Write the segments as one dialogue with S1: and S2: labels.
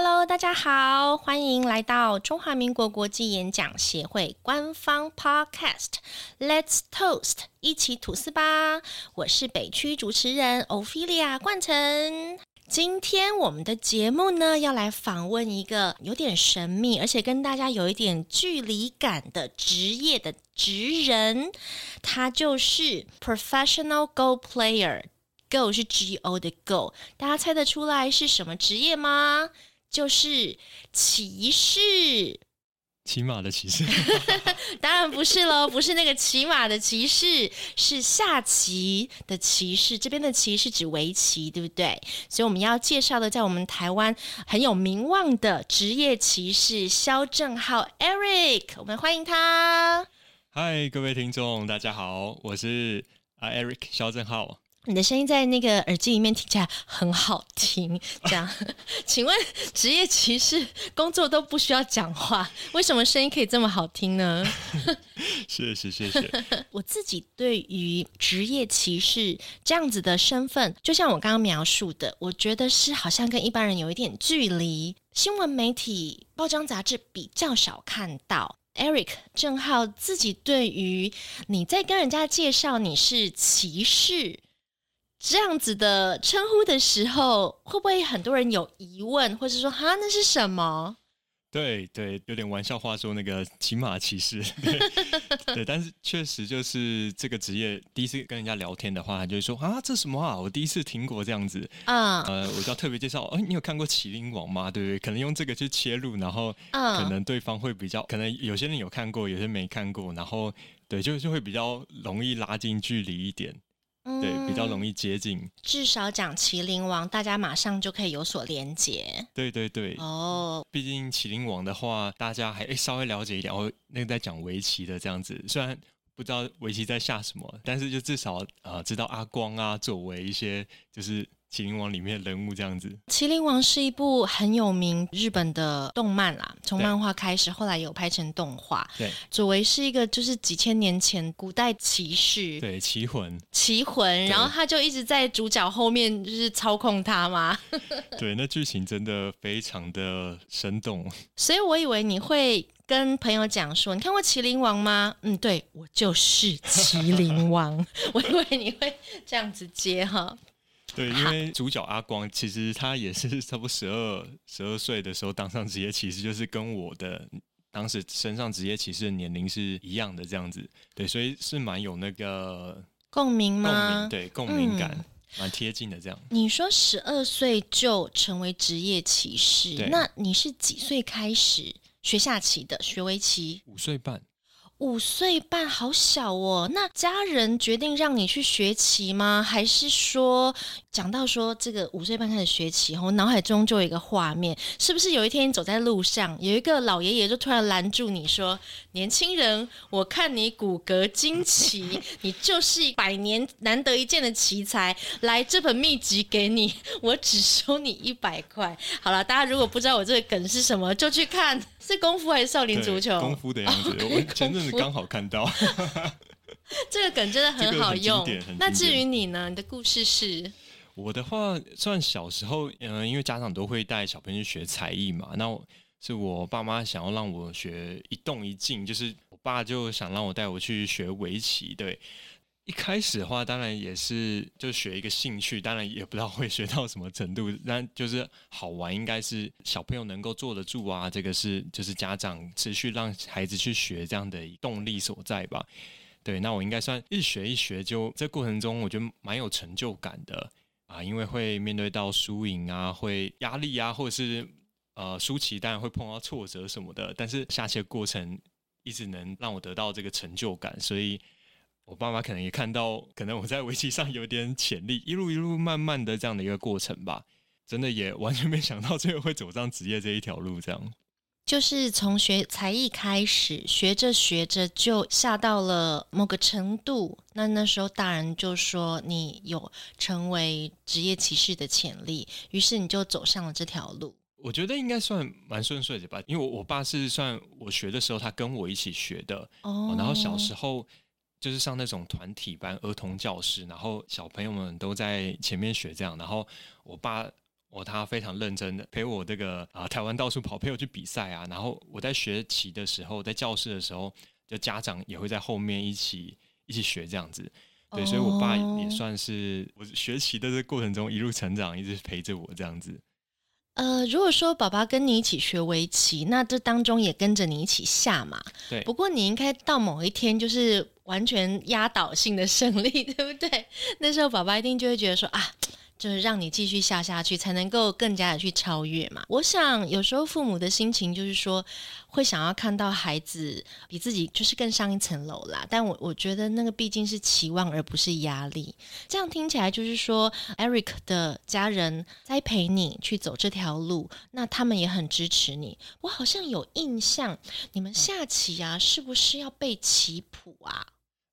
S1: Hello，大家好，欢迎来到中华民国国际演讲协会官方 Podcast Let's Toast，一起吐司吧！我是北区主持人 Ophelia 冠城。今天我们的节目呢，要来访问一个有点神秘，而且跟大家有一点距离感的职业的职人，他就是 Professional Go Player。Go 是 G O 的 Go，大家猜得出来是什么职业吗？就是骑士。
S2: 骑马的骑士？
S1: 当然不是喽，不是那个骑马的骑士，是下棋的骑士。这边的棋是指围棋，对不对？所以我们要介绍的，在我们台湾很有名望的职业骑士肖正浩 Eric，我们欢迎他。
S2: 嗨，各位听众，大家好，我是啊 Eric 肖正浩。
S1: 你的声音在那个耳机里面听起来很好听，这样，请问职业骑士工作都不需要讲话，为什么声音可以这么好听呢？
S2: 谢谢谢谢。
S1: 我自己对于职业骑士这样子的身份，就像我刚刚描述的，我觉得是好像跟一般人有一点距离，新闻媒体、包装杂志比较少看到。Eric 正浩自己对于你在跟人家介绍你是骑士。这样子的称呼的时候，会不会很多人有疑问，或是说哈那是什么？
S2: 对对，有点玩笑话说那个骑马骑士，对，但是确实就是这个职业，第一次跟人家聊天的话，就会说啊这什么啊，我第一次听过这样子啊，呃，我就要特别介绍，哦，你有看过《麒麟王》吗？对不对？可能用这个去切入，然后可能对方会比较，可能有些人有看过，有些没看过，然后对，就就会比较容易拉近距离一点。对，比较容易接近。
S1: 至少讲《麒麟王》，大家马上就可以有所连接。
S2: 对对对。哦，毕竟《麒麟王》的话，大家还稍微了解一点。哦，那个在讲围棋的这样子，虽然不知道围棋在下什么，但是就至少呃知道阿光啊，作为一些就是。麒麟王里面人物这样子，
S1: 麒麟王是一部很有名日本的动漫啦，从漫画开始，后来有拍成动画。
S2: 对，
S1: 佐为是一个就是几千年前古代骑士，
S2: 对，骑魂，
S1: 骑魂，然后他就一直在主角后面就是操控他嘛。
S2: 对，那剧情真的非常的生动。
S1: 所以我以为你会跟朋友讲说，你看过麒麟王吗？嗯，对我就是麒麟王。我以为你会这样子接哈。
S2: 对，因为主角阿光其实他也是 差不多十二十二岁的时候当上职业骑士，就是跟我的当时身上职业骑士的年龄是一样的这样子。对，所以是蛮有那个
S1: 共鸣吗？
S2: 共鸣对，共鸣感蛮贴近的这样。
S1: 你说十二岁就成为职业骑士，那你是几岁开始学下棋的？学围棋？
S2: 五岁半。
S1: 五岁半好小哦，那家人决定让你去学棋吗？还是说讲到说这个五岁半开始学棋，我脑海中就有一个画面，是不是有一天走在路上，有一个老爷爷就突然拦住你说：“年轻人，我看你骨骼惊奇，你就是百年难得一见的奇才，来这本秘籍给你，我只收你一百块。”好了，大家如果不知道我这个梗是什么，就去看。是功夫还是少林足球？
S2: 功夫的样子，我前阵子刚好看到。
S1: 这个梗真的很好用。那至于你呢？你的故事是？
S2: 我的话，算小时候，嗯，因为家长都会带小朋友去学才艺嘛。那是我爸妈想要让我学一动一静，就是我爸就想让我带我去学围棋，对。一开始的话，当然也是就学一个兴趣，当然也不知道会学到什么程度，但就是好玩，应该是小朋友能够坐得住啊。这个是就是家长持续让孩子去学这样的动力所在吧。对，那我应该算一学一学，就这过程中我觉得蛮有成就感的啊，因为会面对到输赢啊，会压力啊，或者是呃输棋当然会碰到挫折什么的，但是下棋的过程一直能让我得到这个成就感，所以。我爸妈可能也看到，可能我在围棋上有点潜力，一路一路慢慢的这样的一个过程吧，真的也完全没想到最后会走上职业这一条路。这样，
S1: 就是从学才艺开始，学着学着就下到了某个程度，那那时候大人就说你有成为职业骑士的潜力，于是你就走上了这条路。
S2: 我觉得应该算蛮顺遂的吧，因为我我爸是算我学的时候他跟我一起学的，哦，然后小时候。就是上那种团体班、儿童教室，然后小朋友们都在前面学这样，然后我爸我，他非常认真的陪我这个啊台湾到处跑，陪我去比赛啊。然后我在学棋的时候，在教室的时候，就家长也会在后面一起一起学这样子。对，所以我爸也算是我学习的这过程中一路成长，一直陪着我这样子。
S1: 呃，如果说爸爸跟你一起学围棋，那这当中也跟着你一起下嘛。
S2: 对。
S1: 不过你应该到某一天就是完全压倒性的胜利，对不对？那时候爸爸一定就会觉得说啊。就是让你继续下下去，才能够更加的去超越嘛。我想有时候父母的心情就是说，会想要看到孩子比自己就是更上一层楼啦。但我我觉得那个毕竟是期望，而不是压力。这样听起来就是说，Eric 的家人栽培你去走这条路，那他们也很支持你。我好像有印象，你们下棋啊，是不是要背棋谱啊？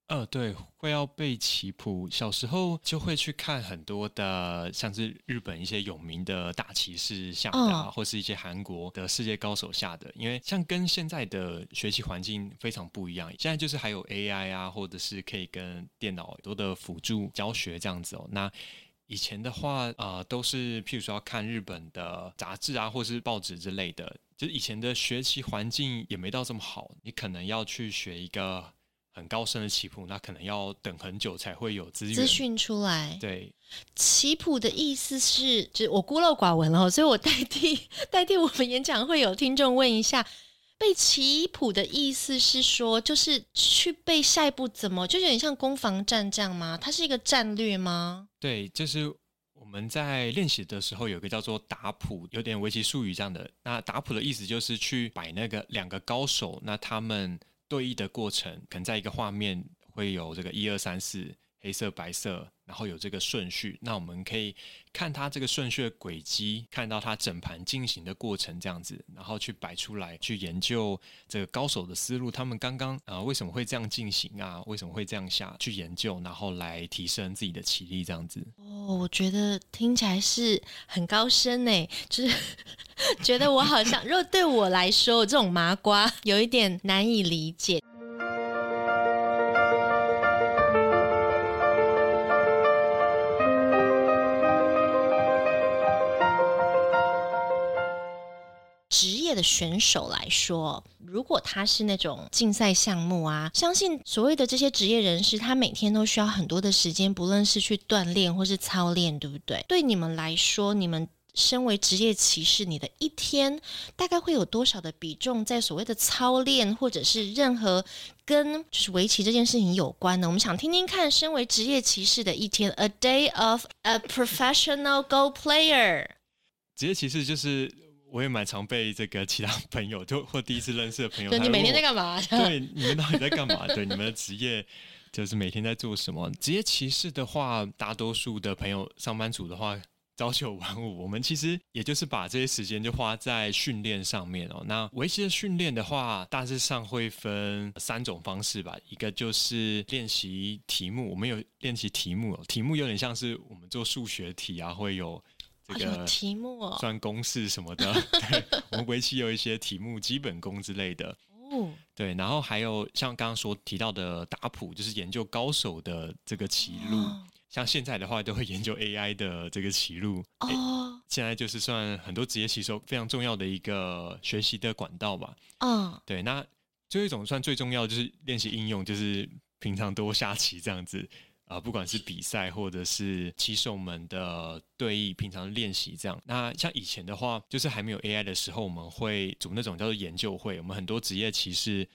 S2: 呃，对，会要背棋谱。小时候就会去看很多的，像是日本一些有名的大棋士下的，啊，或是一些韩国的世界高手下的。因为像跟现在的学习环境非常不一样，现在就是还有 AI 啊，或者是可以跟电脑多的辅助教学这样子哦。那以前的话，呃，都是譬如说要看日本的杂志啊，或是报纸之类的。就是以前的学习环境也没到这么好，你可能要去学一个。很高深的棋谱，那可能要等很久才会有资
S1: 资讯出来。
S2: 对，
S1: 棋谱的意思是，就是我孤陋寡闻了，所以我代替 代替我们演讲会有听众问一下，背棋谱的意思是说，就是去背下一步怎么，就有点像攻防战这样吗？它是一个战略吗？
S2: 对，就是我们在练习的时候有个叫做打谱，有点围棋术语这样的。那打谱的意思就是去摆那个两个高手，那他们。对弈的过程，可能在一个画面会有这个一二三四，黑色、白色，然后有这个顺序。那我们可以看它这个顺序的轨迹，看到它整盘进行的过程这样子，然后去摆出来，去研究这个高手的思路，他们刚刚啊为什么会这样进行啊？为什么会这样下去研究，然后来提升自己的棋力这样子。
S1: 哦，我觉得听起来是很高深呢，就是 觉得我好像，如果对我来说，这种麻瓜有一点难以理解。的选手来说，如果他是那种竞赛项目啊，相信所谓的这些职业人士，他每天都需要很多的时间，不论是去锻炼或是操练，对不对？对你们来说，你们身为职业骑士，你的一天大概会有多少的比重在所谓的操练，或者是任何跟就是围棋这件事情有关呢？我们想听听看，身为职业骑士的一天，a day of a professional Go player，
S2: 职业骑士就是。我也蛮常被这个其他朋友，就或第一次认识的朋友，对
S1: 你每天在干嘛？
S2: 对，你们到底在干嘛？对，你们的职业就是每天在做什么？职业歧视的话，大多数的朋友，上班族的话，朝九晚五。我们其实也就是把这些时间就花在训练上面哦。那围棋的训练的话，大致上会分三种方式吧。一个就是练习题目，我们有练习题目哦，题目有点像是我们做数学题啊，会有。这个
S1: 题目
S2: 算公式什么的，对，我们围棋有一些题目，基本功之类的。哦，对，然后还有像刚刚说提到的打谱，就是研究高手的这个棋路。像现在的话，都会研究 AI 的这个棋路。哦，现在就是算很多职业棋手非常重要的一个学习的管道吧。嗯，对，那最后一种算最重要就是练习应用，就是平常多下棋这样子。啊，不管是比赛或者是棋手们的对弈，平常练习这样。那像以前的话，就是还没有 AI 的时候，我们会组那种叫做研究会。我们很多职业棋士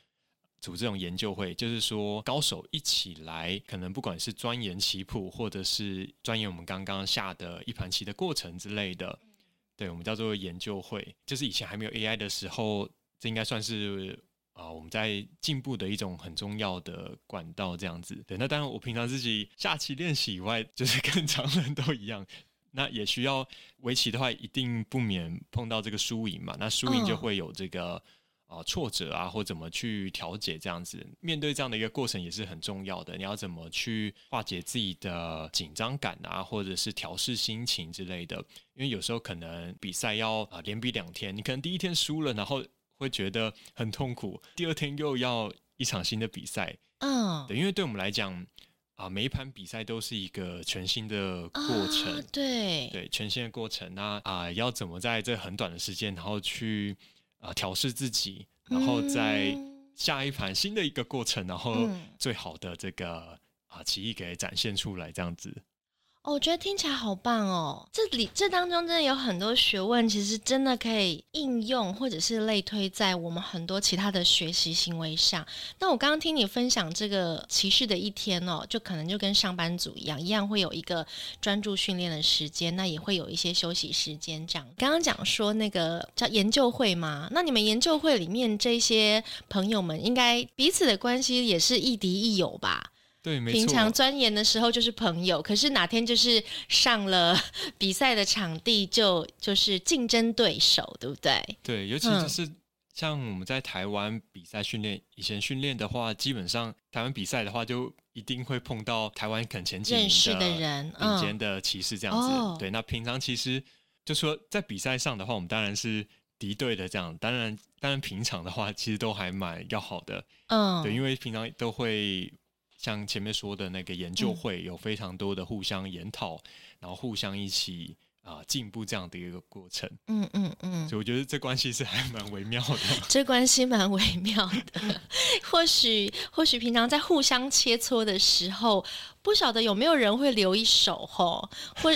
S2: 组这种研究会，就是说高手一起来，可能不管是钻研棋谱，或者是钻研我们刚刚下的一盘棋的过程之类的。对，我们叫做研究会。就是以前还没有 AI 的时候，这应该算是。啊，我们在进步的一种很重要的管道，这样子。对，那当然，我平常自己下棋练习以外，就是 跟常人都一样。那也需要围棋的话，一定不免碰到这个输赢嘛。那输赢就会有这个啊挫折啊，或怎么去调节这样子。面对这样的一个过程也是很重要的。你要怎么去化解自己的紧张感啊，或者是调试心情之类的？因为有时候可能比赛要啊连比两天，你可能第一天输了，然后。会觉得很痛苦，第二天又要一场新的比赛，嗯，对，因为对我们来讲，啊，每一盘比赛都是一个全新的过程，
S1: 啊对，
S2: 对，全新的过程。那啊、要怎么在这很短的时间，然后去啊调试自己，然后在
S1: 嗯。
S2: 下一盘新的一个过程，然后
S1: 嗯。
S2: 最好的这个啊棋艺给展现出来，这样子。
S1: 哦，我觉得听起来好棒哦！这里这当中真的有很多学问，其实真的可以应用，或者是类推在我们很多其他的学习行为上。那我刚刚听你分享这个骑士的一天哦，就可能就跟上班族一样，一样会有一个专注训练的时间，那也会有一些休息时间。这样，刚刚讲说那个叫研究会嘛，那你们研究会里面这些朋友们，应该彼此的关系也是亦敌亦友吧？
S2: 对，没
S1: 平常。钻研的时候就是朋友，可是哪天就是上了 比赛的场地就就是竞争对手，对不对？
S2: 对，尤其
S1: 嗯
S2: 就是像我们在台湾比赛训练，以前训练的话，基本上台湾比赛的话，就一定会碰到台湾肯前几名
S1: 认识的人，
S2: 顶尖
S1: 嗯，
S2: 的骑士这样子。
S1: 哦
S2: 对，那平常其实就说在比赛上的话，我们当然是敌对的这样。当然，当然平常的话，其实都还蛮要好的。
S1: 嗯，
S2: 对，因为平常都会像前面说的那个研究会，有非常多的互相研讨，然后互相一起啊进、步这样的一个过程。
S1: 嗯嗯嗯，
S2: 所以我觉得这关系是还蛮微妙的。
S1: 这关系蛮微妙的。或许或许平常在互相切磋的时候，不晓得有没有人会留一手吼，或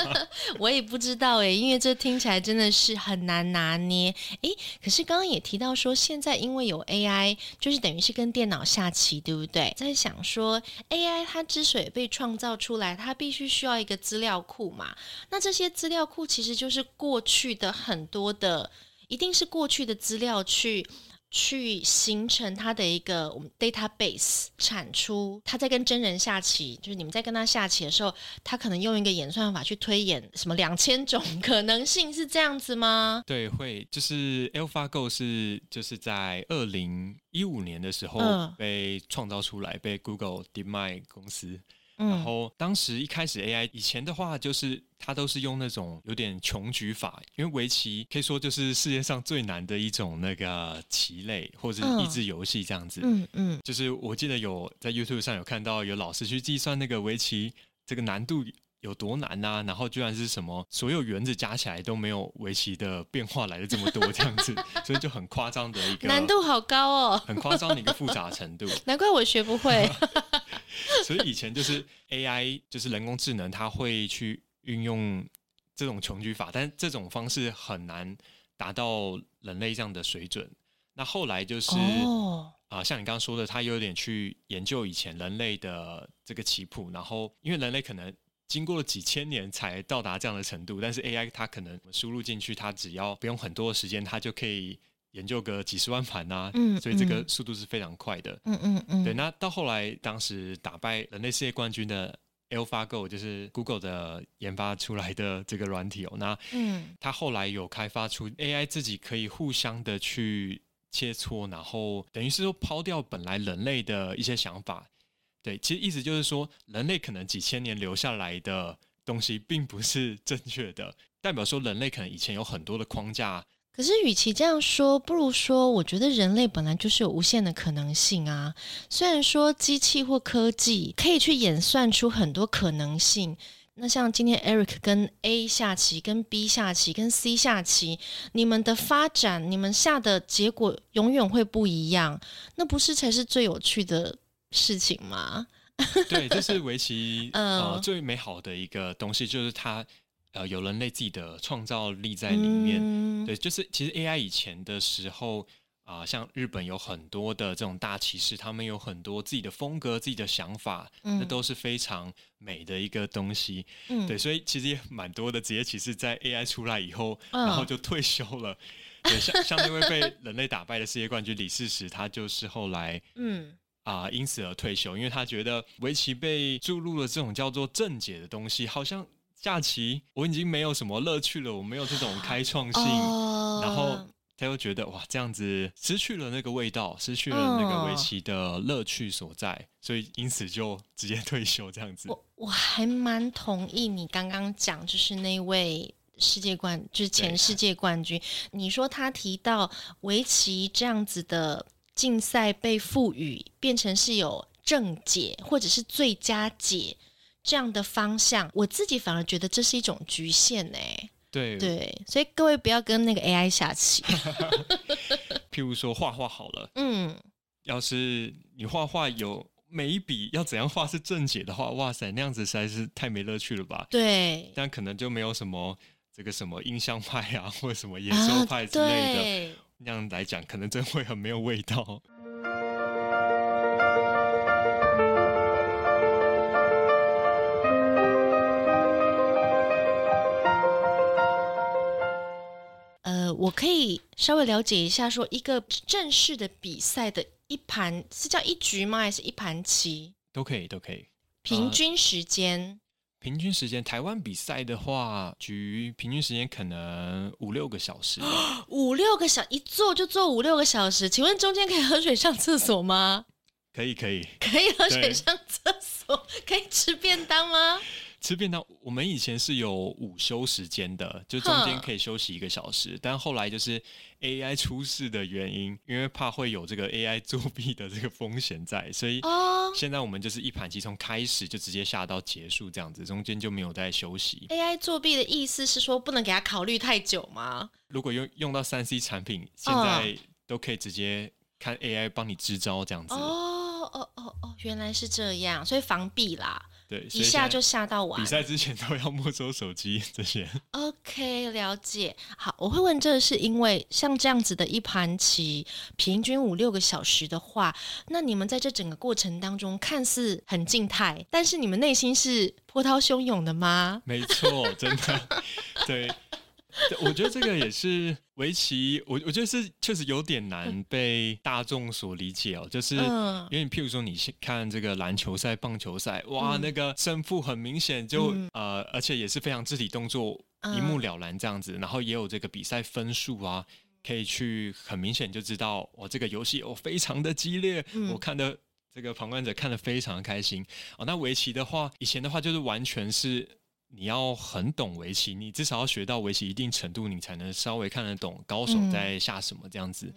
S1: 我也不知道诶，因为这听起来真的是很难拿捏。诶，可是刚刚也提到说，现在因为有 AI，就是等于是跟电脑下棋，对不对？在想说 AI 它之所以被创造出来，它必须需要一个资料库嘛。那这些资料库其实就是过去的很多的，一定是过去的资料去。去形成它的一个我们 database 产出，他在跟真人下棋，就是你们在跟他下棋的时候，他可能用一个演算法去推演什么两千种可能性，是这样子吗？
S2: 对，会就是 AlphaGo 是就是在二零一五年的时候
S1: 嗯
S2: 被创造出来，被 Google DeepMind 公司。
S1: 嗯
S2: 然后当时一开始 AI 以前的话，就是它都是用那种有点穷举法，因为围棋可以说就是世界上最难的一种那个棋类或者
S1: 嗯
S2: 益智游戏这样子。
S1: 嗯嗯，
S2: 就是我记得有在 YouTube 上有看到有老师去计算那个围棋这个难度有多难呐、然后居然是什么所有原子加起来都没有围棋的变化来的这么多这样子，所以就很夸张的一个
S1: 难度好高哦，
S2: 很夸张的一个复杂程度。
S1: 难怪我学不会。
S2: 所以以前就是 AI 就是人工智能，它会去运用这种穷举法，但是这种方式很难达到人类这样的水准。那后来就是。
S1: 哦，
S2: 啊、像你刚刚说的，他有点去研究以前人类的这个棋谱，然后因为人类可能经过了几千年才到达这样的程度，但是 AI 它可能输入进去，它只要不用很多的时间，它就可以研究个几十万盘呐、
S1: 嗯
S2: 所以这个
S1: 嗯
S2: 速度是非常快的。
S1: 嗯嗯嗯，
S2: 对，那到后来，当时打败人类世界冠军的 AlphaGo 就是 Google 的研发出来的这个软体哦，那
S1: 嗯
S2: 它后来有开发出 AI 自己可以互相的去切磋，然后等于是说抛掉本来人类的一些想法。对，其实意思就是说，人类可能几千年留下来的东西并不是正确的，代表说人类可能以前有很多的框架。
S1: 可是，与其这样说，不如说，我觉得人类本来就是有无限的可能性啊。虽然说机器或科技可以去演算出很多可能性，那像今天 Eric 跟 A 下棋、跟 B 下棋、跟 C 下棋，你们的发展、你们下的结果永远会不一样，那不是才是最有趣的事情吗？
S2: 对，这是围棋 呃
S1: 嗯
S2: 最美好的一个东西，就是它呃有人类自己的创造力在里面。
S1: 嗯、
S2: 对，就是其实 AI 以前的时候啊、像日本有很多的这种大骑士，他们有很多自己的风格、自己的想法，那
S1: 嗯
S2: 都是非常美的一个东西。
S1: 嗯
S2: 对，所以其实也蛮多的职业骑士在 AI 出来以后，
S1: 嗯
S2: 然后就退休了。对，像像那位被人类打败的世界冠军李世石，他就是后来
S1: 嗯
S2: 啊、因此而退休，因为他觉得围棋被注入了这种叫做正解的东西，好像下棋我已经没有什么乐趣了，我没有这种开创性，
S1: 哦，
S2: 然后他又觉得哇，这样子失去了那个味道，失去了那个围棋的乐趣所在，所以因此就直接 退休这样子。
S1: 我我还蛮同意你刚刚讲，就是那位世界冠，就是前世界冠军。你说他提到围棋这样子的竞赛被赋予变成是有正解或者是最佳解这样的方向，我自己反而觉得这是一种局限呢。
S2: 对
S1: 对，所以各位不要跟那个 AI 下棋。
S2: 譬如说画画好了，
S1: 嗯，
S2: 要是你画画有每一笔要怎样画是正解的话，哇塞，那样子实在是太没乐趣了吧？
S1: 对，
S2: 但可能就没有什么这个什么印象派啊，或者什么野兽派之类的，
S1: 对
S2: 那样来讲，可能真会很没有味道。
S1: 呃，我可以稍微了解一下，说一个正式的比赛的一盘是叫一局吗？还是一盘棋？
S2: 都可以，都可以。
S1: 平均时间？
S2: 平均时间，台湾比赛的话，局平均时间可能五六个小时。
S1: 五六个小一坐就坐五六个小时，请问中间可以喝水上厕所吗？
S2: 可以，可以，
S1: 可以喝水上厕所，可以吃便当吗？
S2: 吃便当。我们以前是有午休时间的，就中间可以休息一个小时，但后来就是 AI 出事的原因，因为怕会有这个 AI 作弊的这个风险在，所以
S1: 哦
S2: 现在我们就是一盘棋从开始就直接下到结束这样子，中间就没有再休息。
S1: ，AI 作弊的意思是说不能给他考虑太久吗？
S2: 如果用用到三 C 产品，现
S1: 嗯
S2: 在都可以直接看 AI 帮你支招这样子。
S1: 哦哦哦哦，原来是这样，所以防避啦，
S2: 对，
S1: 一下就
S2: 以现在
S1: 下到我
S2: 比。赛之前都要没收手机这些。
S1: OK，了解。好，我会问这个是因为像这样子的一盘棋，平均五六个小时的话，那你们在这整个过程当中看似很静态，但是你们内心是波涛汹涌的吗？
S2: 没错，真的，对 我觉得这个也是围棋，我我觉得是确实有点难被大众所理解哦。就是
S1: 嗯。
S2: 因为你譬如说你去看这个篮球赛、棒球赛，哇，
S1: 嗯。
S2: 那个胜负很明显就，
S1: 嗯。
S2: 呃，而且也是非常肢体动作
S1: 嗯。
S2: 一目了然这样子，然后也有这个比赛分数啊，可以去很明显就知道，我这个游戏哦非常的激烈，
S1: 嗯。
S2: 我看的这个旁观者看的非常的开心。哦。那围棋的话，以前的话就是完全是你要很懂围棋，你至少要学到围棋一定程度，你才能稍微看得懂高手
S1: 嗯
S2: 在下什么这样子。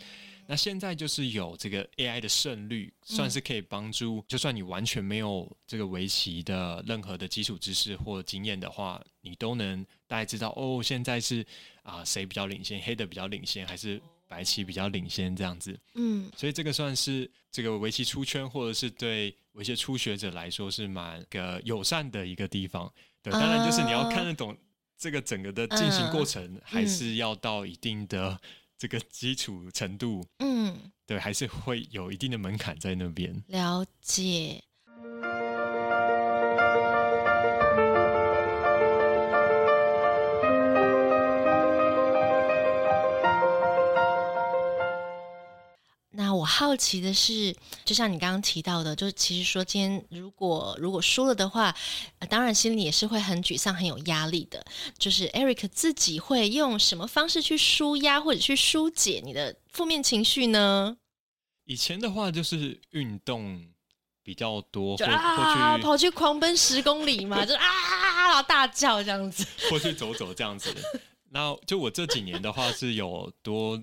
S2: 那现在就是有这个 AI 的胜率，算是可以帮助，就算你完全没有这个围棋的任何的基础知识或经验的话，你都能大概知道哦，现在是啊谁、比较领先，黑的比较领先，还是白棋比较领先这样子。
S1: 嗯
S2: 所以这个算是这个围棋出圈，或者是对围棋初学者来说是蛮个友善的一个地方。对，当然就是你要看得懂这个整个的进行过程，还是要到一定的这个基础程度。
S1: 嗯，
S2: 对，还是会有一定的门槛在那边。
S1: 了解。好奇的是，就像你刚刚提到的，就是其实说今天如果如果输了的话，呃当然心里也是会很沮丧、很有压力的。就是 Eric 自己会用什么方式去舒压或者去疏解你的负面情绪呢？
S2: 以前的话就是运动比较多，
S1: 就
S2: 或
S1: 啊，
S2: 去
S1: 跑去狂奔十公里嘛，就啊，然后大叫这样子。
S2: 或去走走这样子。那就我这几年的话是有多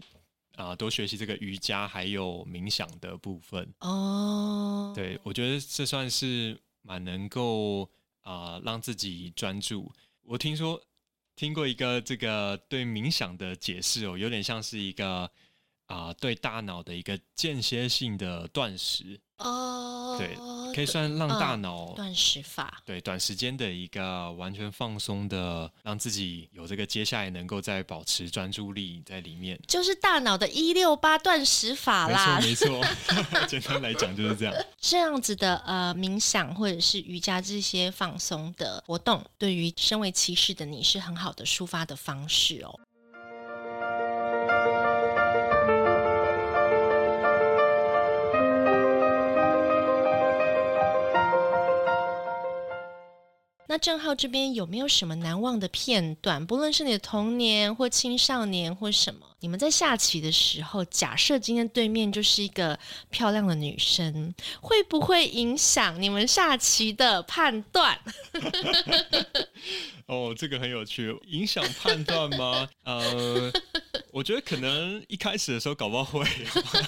S2: 啊、多学习这个瑜伽还有冥想的部分。
S1: 哦，
S2: 对，我觉得这算是蛮能够啊、让自己专注。我听说听过一个这个对冥想的解释哦，有点像是一个啊、对大脑的一个间歇性的断食，
S1: 哦，
S2: 对可以算让大
S1: 嗯
S2: 脑、
S1: 断食法。
S2: 对短时间的一个完全放松的，让自己有这个接下来能够再保持专注力在里面。
S1: 就是大脑的一六八断食法
S2: 没
S1: 啦
S2: 错，，没错，简单来讲就是这样。
S1: 这样子的呃冥想或者是瑜伽这些放松的活动，对于身为骑士的你是很好的抒发的方式哦。那郑浩这边有没有什么难忘的片段？不论是你的童年或青少年或什么，你们在下棋的时候，假设今天对面就是一个漂亮的女生，会不会影响你们下棋的判断？
S2: 哦，这个很有趣，影响判断吗？呃，我觉得可能一开始的时候搞不好会，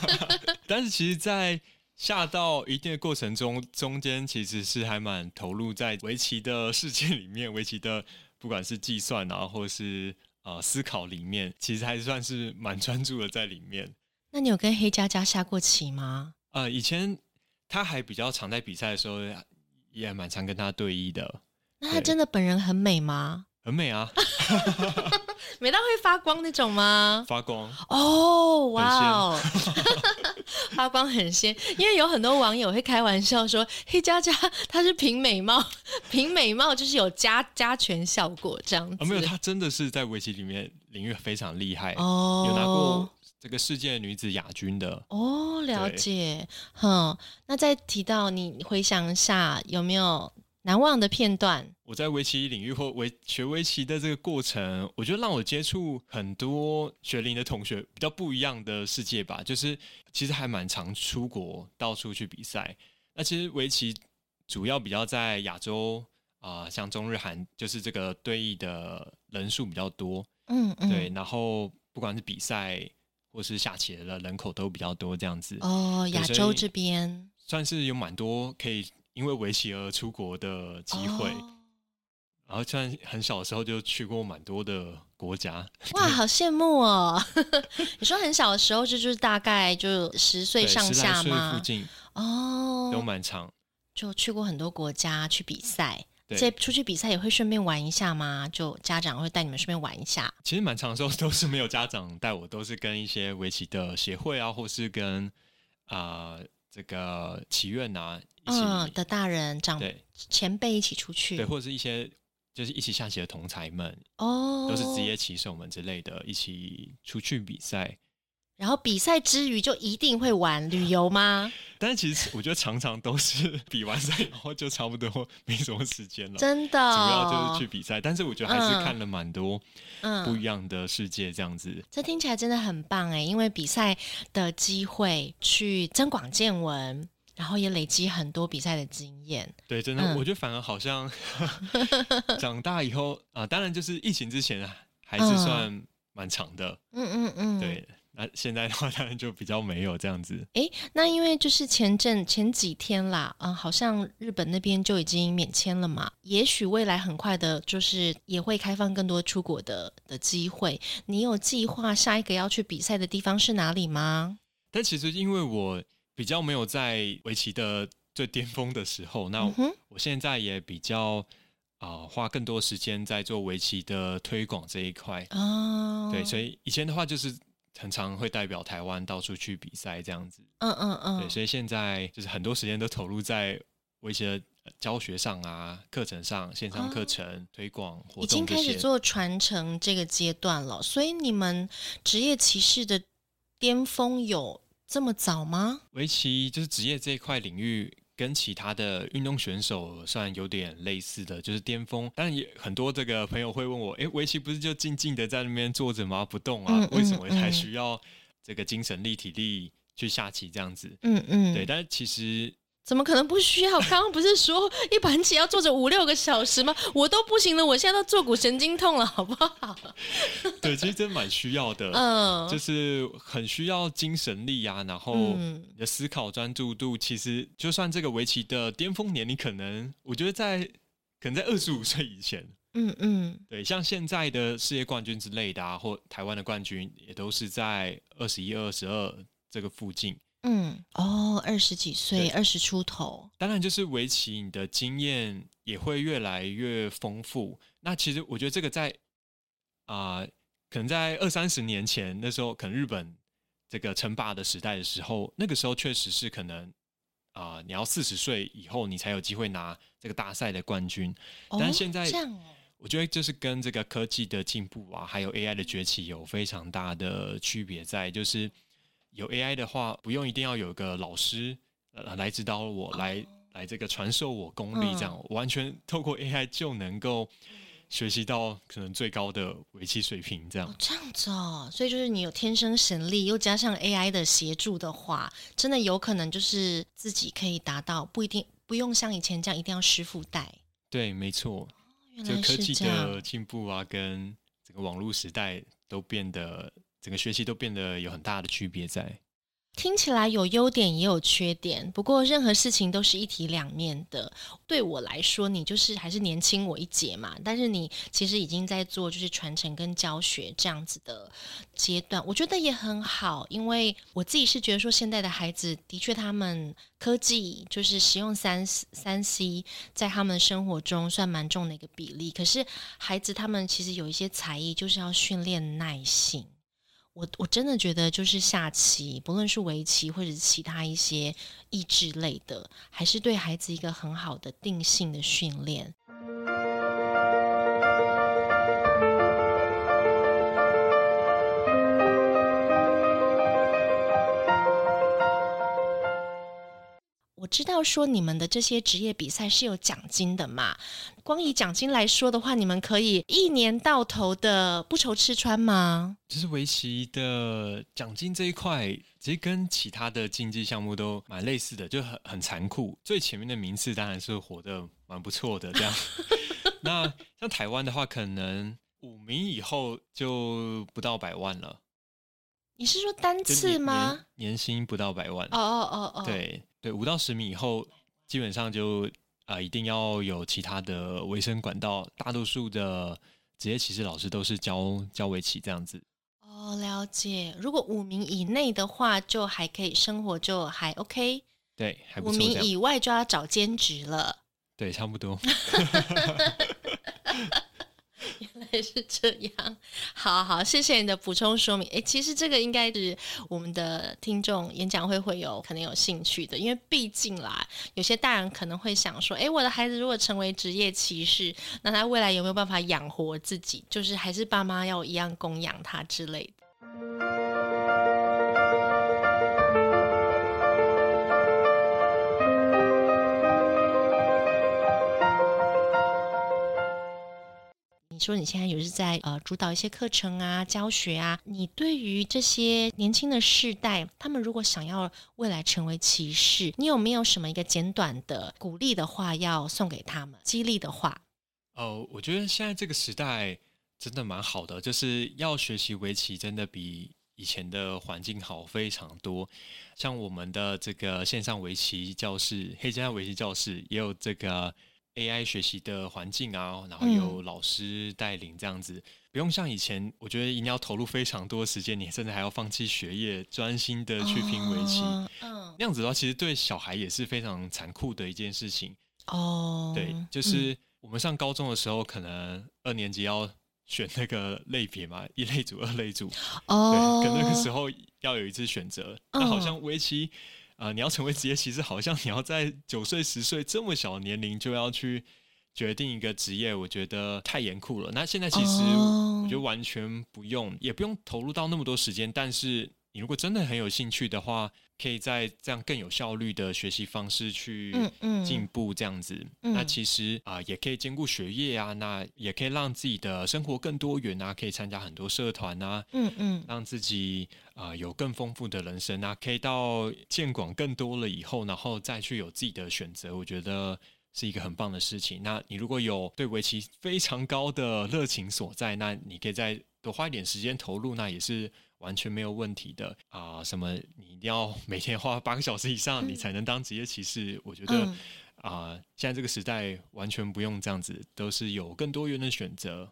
S2: 但是其实，在下到一定的过程中，中间其实是还蛮投入在围棋的世界里面，围棋的不管是计算啊，或是呃思考里面，其实还算是蛮专注的在里面。
S1: 那你有跟黑佳佳下过棋吗？
S2: 呃，以前他还比较常在比赛的时候，也蛮常跟他对弈的。
S1: 那他真的本人很美吗？
S2: 很美啊，
S1: 美到会发光那种吗？
S2: 发光
S1: 哦，哇哦，发光很鲜。因为有很多网友会开玩笑说，黑佳佳她是凭美貌，凭美貌就是有加加权效果这样子。
S2: 没有，她真的是在围棋里面领域非常厉害哦，有拿过这个世界女子亚军的
S1: 哦。了解，哼。那再提到你回想一下，有没有？难忘的片段。
S2: 我在围棋领域或围学围棋的这个过程，我觉得让我接触很多学龄的同学比较不一样的世界吧。就是其实还蛮常出国到处去比赛。那其实围棋主要比较在亚洲啊，像中日韩，就是这个对弈的人数比较多。嗯嗯。对，然后不管是比赛或是下棋的人口都比较多，这样子。
S1: 哦，亚洲这边
S2: 算是有蛮多可以。因为围棋而出国的机会，然后虽然很小的时候就去过蛮多的国家，
S1: 哇，好羡慕哦！你说很小的时候，就就是大概就十岁上下吗？
S2: 附近哦，都蛮长，
S1: 就去过很多国家去比赛。这出去比赛也会顺便玩一下吗？就家长会带你们顺便玩一下？
S2: 其实蛮长的时候都是没有家长带我，都是跟一些围棋的协会啊，或是跟啊这个祈愿啊。
S1: 嗯，的大人长前辈一起出去，
S2: 对，或者是一些就是一起下棋的同才们哦，都是职业棋手们之类的，一起出去比赛。
S1: 然后比赛之余就一定会玩旅游吗？
S2: 但是其实我觉得常常都是比完赛以后就差不多没什么时间了，
S1: 真的，主
S2: 要就是去比赛。但是我觉得还是看了蛮多不一样的世界，这样子。
S1: 这听起来真的很棒哎，因为比赛的机会去增广见闻。然后也累积很多比赛的经验。
S2: 对，真的，我觉得反而好像 长大以后啊，当然就是疫情之前啊，还是算蛮长的。嗯嗯嗯。对，那现在的话当然就比较没有这样子。
S1: 哎，那因为就是前阵前几天啦，嗯，好像日本那边就已经免签了嘛。也许未来很快的，就是也会开放更多出国的的机会。你有计划下一个要去比赛的地方是哪里吗？
S2: 但其实因为我。比较没有在围棋的最巅峰的时候，那我现在也比较啊花更多时间在做围棋的推广这一块哦。对，所以以前的话就是很常会代表台湾到处去比赛这样子。嗯嗯嗯。对，所以现在就是很多时间都投入在围棋的教学上啊，课程上，线上课程推广活动
S1: 已经开始做传承这个阶段了。所以你们职业棋士的巅峰有？这么早吗？
S2: 围棋就是职业这一块领域，跟其他的运动选手算有点类似的，就是巅峰。但也很多这个朋友会问我，诶，围棋不是就静静的在那边坐着吗？不动啊？为什么还需要这个精神力、体力去下棋这样子？嗯嗯，对。但是其实。
S1: 怎么可能不需要？刚刚不是说一盘棋要坐着五六个小时吗？我都不行了，我现在都坐骨神经痛了，好不好？
S2: 对，其实真蛮需要的，嗯，就是很需要精神力啊，然后你的思考专注度，其实就算这个围棋的巅峰年龄，可能我觉得在可能在二十五岁以前，嗯嗯，对，像现在的世界冠军之类的啊，或台湾的冠军，也都是在二十一、二十二这个附近。
S1: 嗯哦，二十几岁，二十出头，
S2: 当然就是围棋，你的经验也会越来越丰富。那其实我觉得这个在啊，可能在二三十年前那时候，可能日本这个称霸的时代的时候，那个时候确实是可能啊，你要四十岁以后你才有机会拿这个大赛的冠军。但现在，我觉得就是跟这个科技的进步啊，还有 AI 的崛起有非常大的区别在，就是。有 AI 的话，不用一定要有个老师呃来指导我，来来这个传授我功力，这样完全透过 AI 就能够学习到可能最高的围棋水平，这样。
S1: 这样子哦，所以就是你有天生神力，又加上 AI 的协助的话，真的有可能就是自己可以达到，不一定不用像以前这样一定要师傅带。
S2: 对，没错。
S1: 原来
S2: 科技的进步啊，跟整个网络时代都变得。整个学习都变得有很大的区别在。
S1: 听起来有优点也有缺点，不过任何事情都是一体两面的。对我来说，你就是还是年轻我一截嘛，但是你其实已经在做就是传承跟教学这样子的阶段，我觉得也很好，因为我自己是觉得说，现在的孩子的确他们科技就是使用三三 C 在他们生活中算蛮重的一个比例，可是孩子他们其实有一些才艺就是要训练耐性。我我真的觉得，就是下棋，不论是围棋或者其他一些益智类的，还是对孩子一个很好的定性的训练。我知道说你们的这些职业比赛是有奖金的嘛？光以奖金来说的话，你们可以一年到头的不愁吃穿吗？
S2: 就是围棋的奖金这一块，其实跟其他的竞技项目都蛮类似的，就很很残酷。最前面的名次当然是活得蛮不错的，这样。那像台湾的话，可能五名以后就不到百万了。
S1: 你是说单次吗？
S2: 年薪不到百万。
S1: 哦哦哦哦，
S2: 对。对，五到十米以后，基本上就啊，一定要有其他的维生管道。大多数的职业棋士老师都是教教围棋这样子。
S1: 哦，了解。如果五名以内的话，就还可以生活，就还 OK。
S2: 对，还
S1: 五名以外就要找兼职了。
S2: 对，差不多。
S1: 原来是这样，好好，谢谢你的补充说明。诶，其实这个应该是我们的听众演讲会会有可能有兴趣的，因为毕竟啦，有些大人可能会想说，诶，我的孩子如果成为职业骑士，那他未来有没有办法养活自己？就是还是爸妈要一样供养他之类的说你现在有是在呃主导一些课程啊、教学啊，你对于这些年轻的世代，他们如果想要未来成为骑士，你有没有什么一个简短的鼓励的话要送给他们，激励的话？
S2: 哦，我觉得现在这个时代真的蛮好的，就是要学习围棋，真的比以前的环境好非常多。像我们的这个线上围棋教室、黑加围棋教室，也有这个。AI 学习的环境啊，然后有老师带领这样子，不用像以前，我觉得一定要投入非常多时间，你甚至还要放弃学业，专心的去拼围棋。嗯，那样子的话，其实对小孩也是非常残酷的一件事情。哦，对，就是我们上高中的时候，可能二年级要选那个类别嘛，一类组、二类组。哦，对，可那个时候要有一次选择，那好像围棋。啊，你要成为职业其实，好像你要在九岁、十岁这么小年龄就要去决定一个职业，我觉得太严酷了。那现在其实我觉得完全不用，也不用投入到那么多时间。但是你如果真的很有兴趣的话，可以在这样更有效率的学习方式去进步，这样子，那其实啊也可以兼顾学业啊，那也可以让自己的生活更多元啊，可以参加很多社团啊，嗯嗯，让自己啊有更丰富的人生啊，可以到见广更多了以后，然后再去有自己的选择，我觉得是一个很棒的事情。那你如果有对围棋非常高的热情所在，那你可以再多花一点时间投入，那也是。完全没有问题的啊！什么你一定要每天花八个小时以上，你才能当职业骑士？我觉得啊，现在这个时代完全不用这样子，都是有更多元的选择。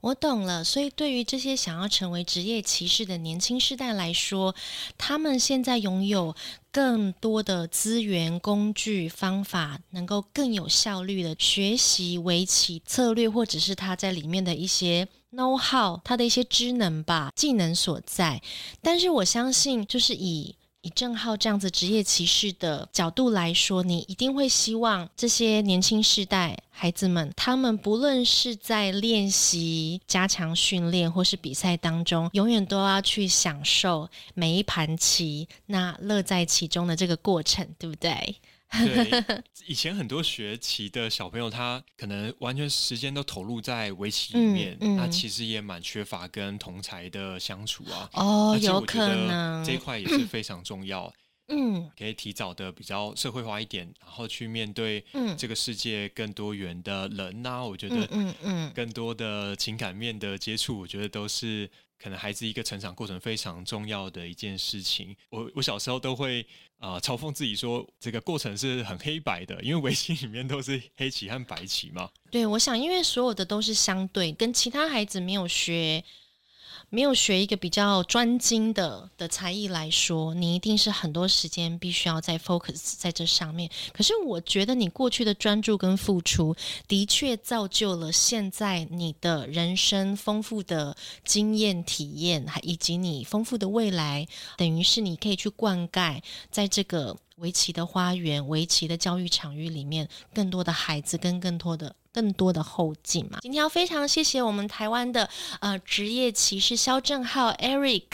S1: 我懂了，所以对于这些想要成为职业骑士的年轻世代来说，他们现在拥有更多的资源、工具、方法，能够更有效率的学习围棋策略，或者是他在里面的一些。Know how 他的一些职能吧，技能所在。但是我相信，就是以以郑浩这样子职业骑士的角度来说，你一定会希望这些年轻世代孩子们，他们不论是在练习、加强训练，或是比赛当中，永远都要去享受每一盘棋，那乐在其中的这个过程，对不对？
S2: 对，以前很多学棋的小朋友，他可能完全时间都投入在围棋里面，那其实也蛮缺乏跟同才的相处啊。
S1: 哦，有可能
S2: 这一块也是非常重要。
S1: 嗯
S2: 可以提早的比较社会化一点，然后去面对
S1: 嗯
S2: 这个世界更多元的人呐、我觉
S1: 嗯
S2: 得
S1: 嗯嗯，
S2: 更多的情感面的接触，我觉得都是可能孩子一个成长过程非常重要的一件事情。我我小时候都会啊、呃嘲讽自己说，这个过程是很黑白的，因为围棋里面都是黑棋和白棋嘛。
S1: 对，我想因为所有的都是相对，跟其他孩子没有学。没有学一个比较专精的的才艺来说，你一定是很多时间必须要在 focus 在这上面。可是我觉得你过去的专注跟付出，的确造就了现在你的人生丰富的经验体验，还以及你丰富的未来，等于是你可以去灌溉在这个围棋的花园、围棋的教育场域里面，更多的孩子跟更多的。更多的后劲嘛。今天要非常谢谢我们台湾的呃职业骑士肖正浩 Eric，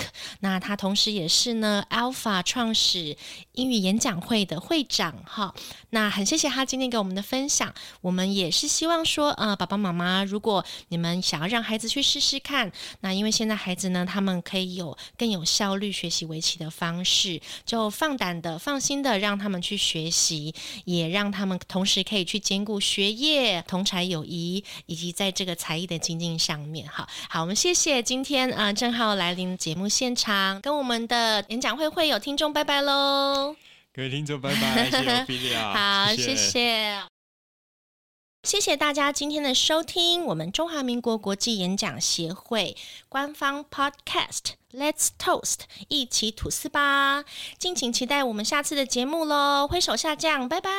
S1: 那他同时也是呢 Alpha 创始英语演讲会的会长哈。那很谢谢他今天给我们的分享。我们也是希望说，呃，爸爸妈妈，如果你们想要让孩子去试试看，那因为现在孩子呢，他们可以有更有效率学习围棋的方式，就放胆的、放心的让他们去学习，也让他们同时可以去兼顾学业、同才友谊，以及在这个才艺的精进上面。好好，我们谢谢今天啊、呃、正好来临节目现场，跟我们的演讲会会有听众拜拜喽。
S2: 各位听众，拜拜，谢谢 Ophelia，
S1: 好，
S2: 谢
S1: 谢谢。谢谢大家今天的收听，我们中华民国国际演讲协会官方 Podcast Let's Toast，一起吐司吧！敬请期待我们下次的节目喽，挥手下降，拜拜。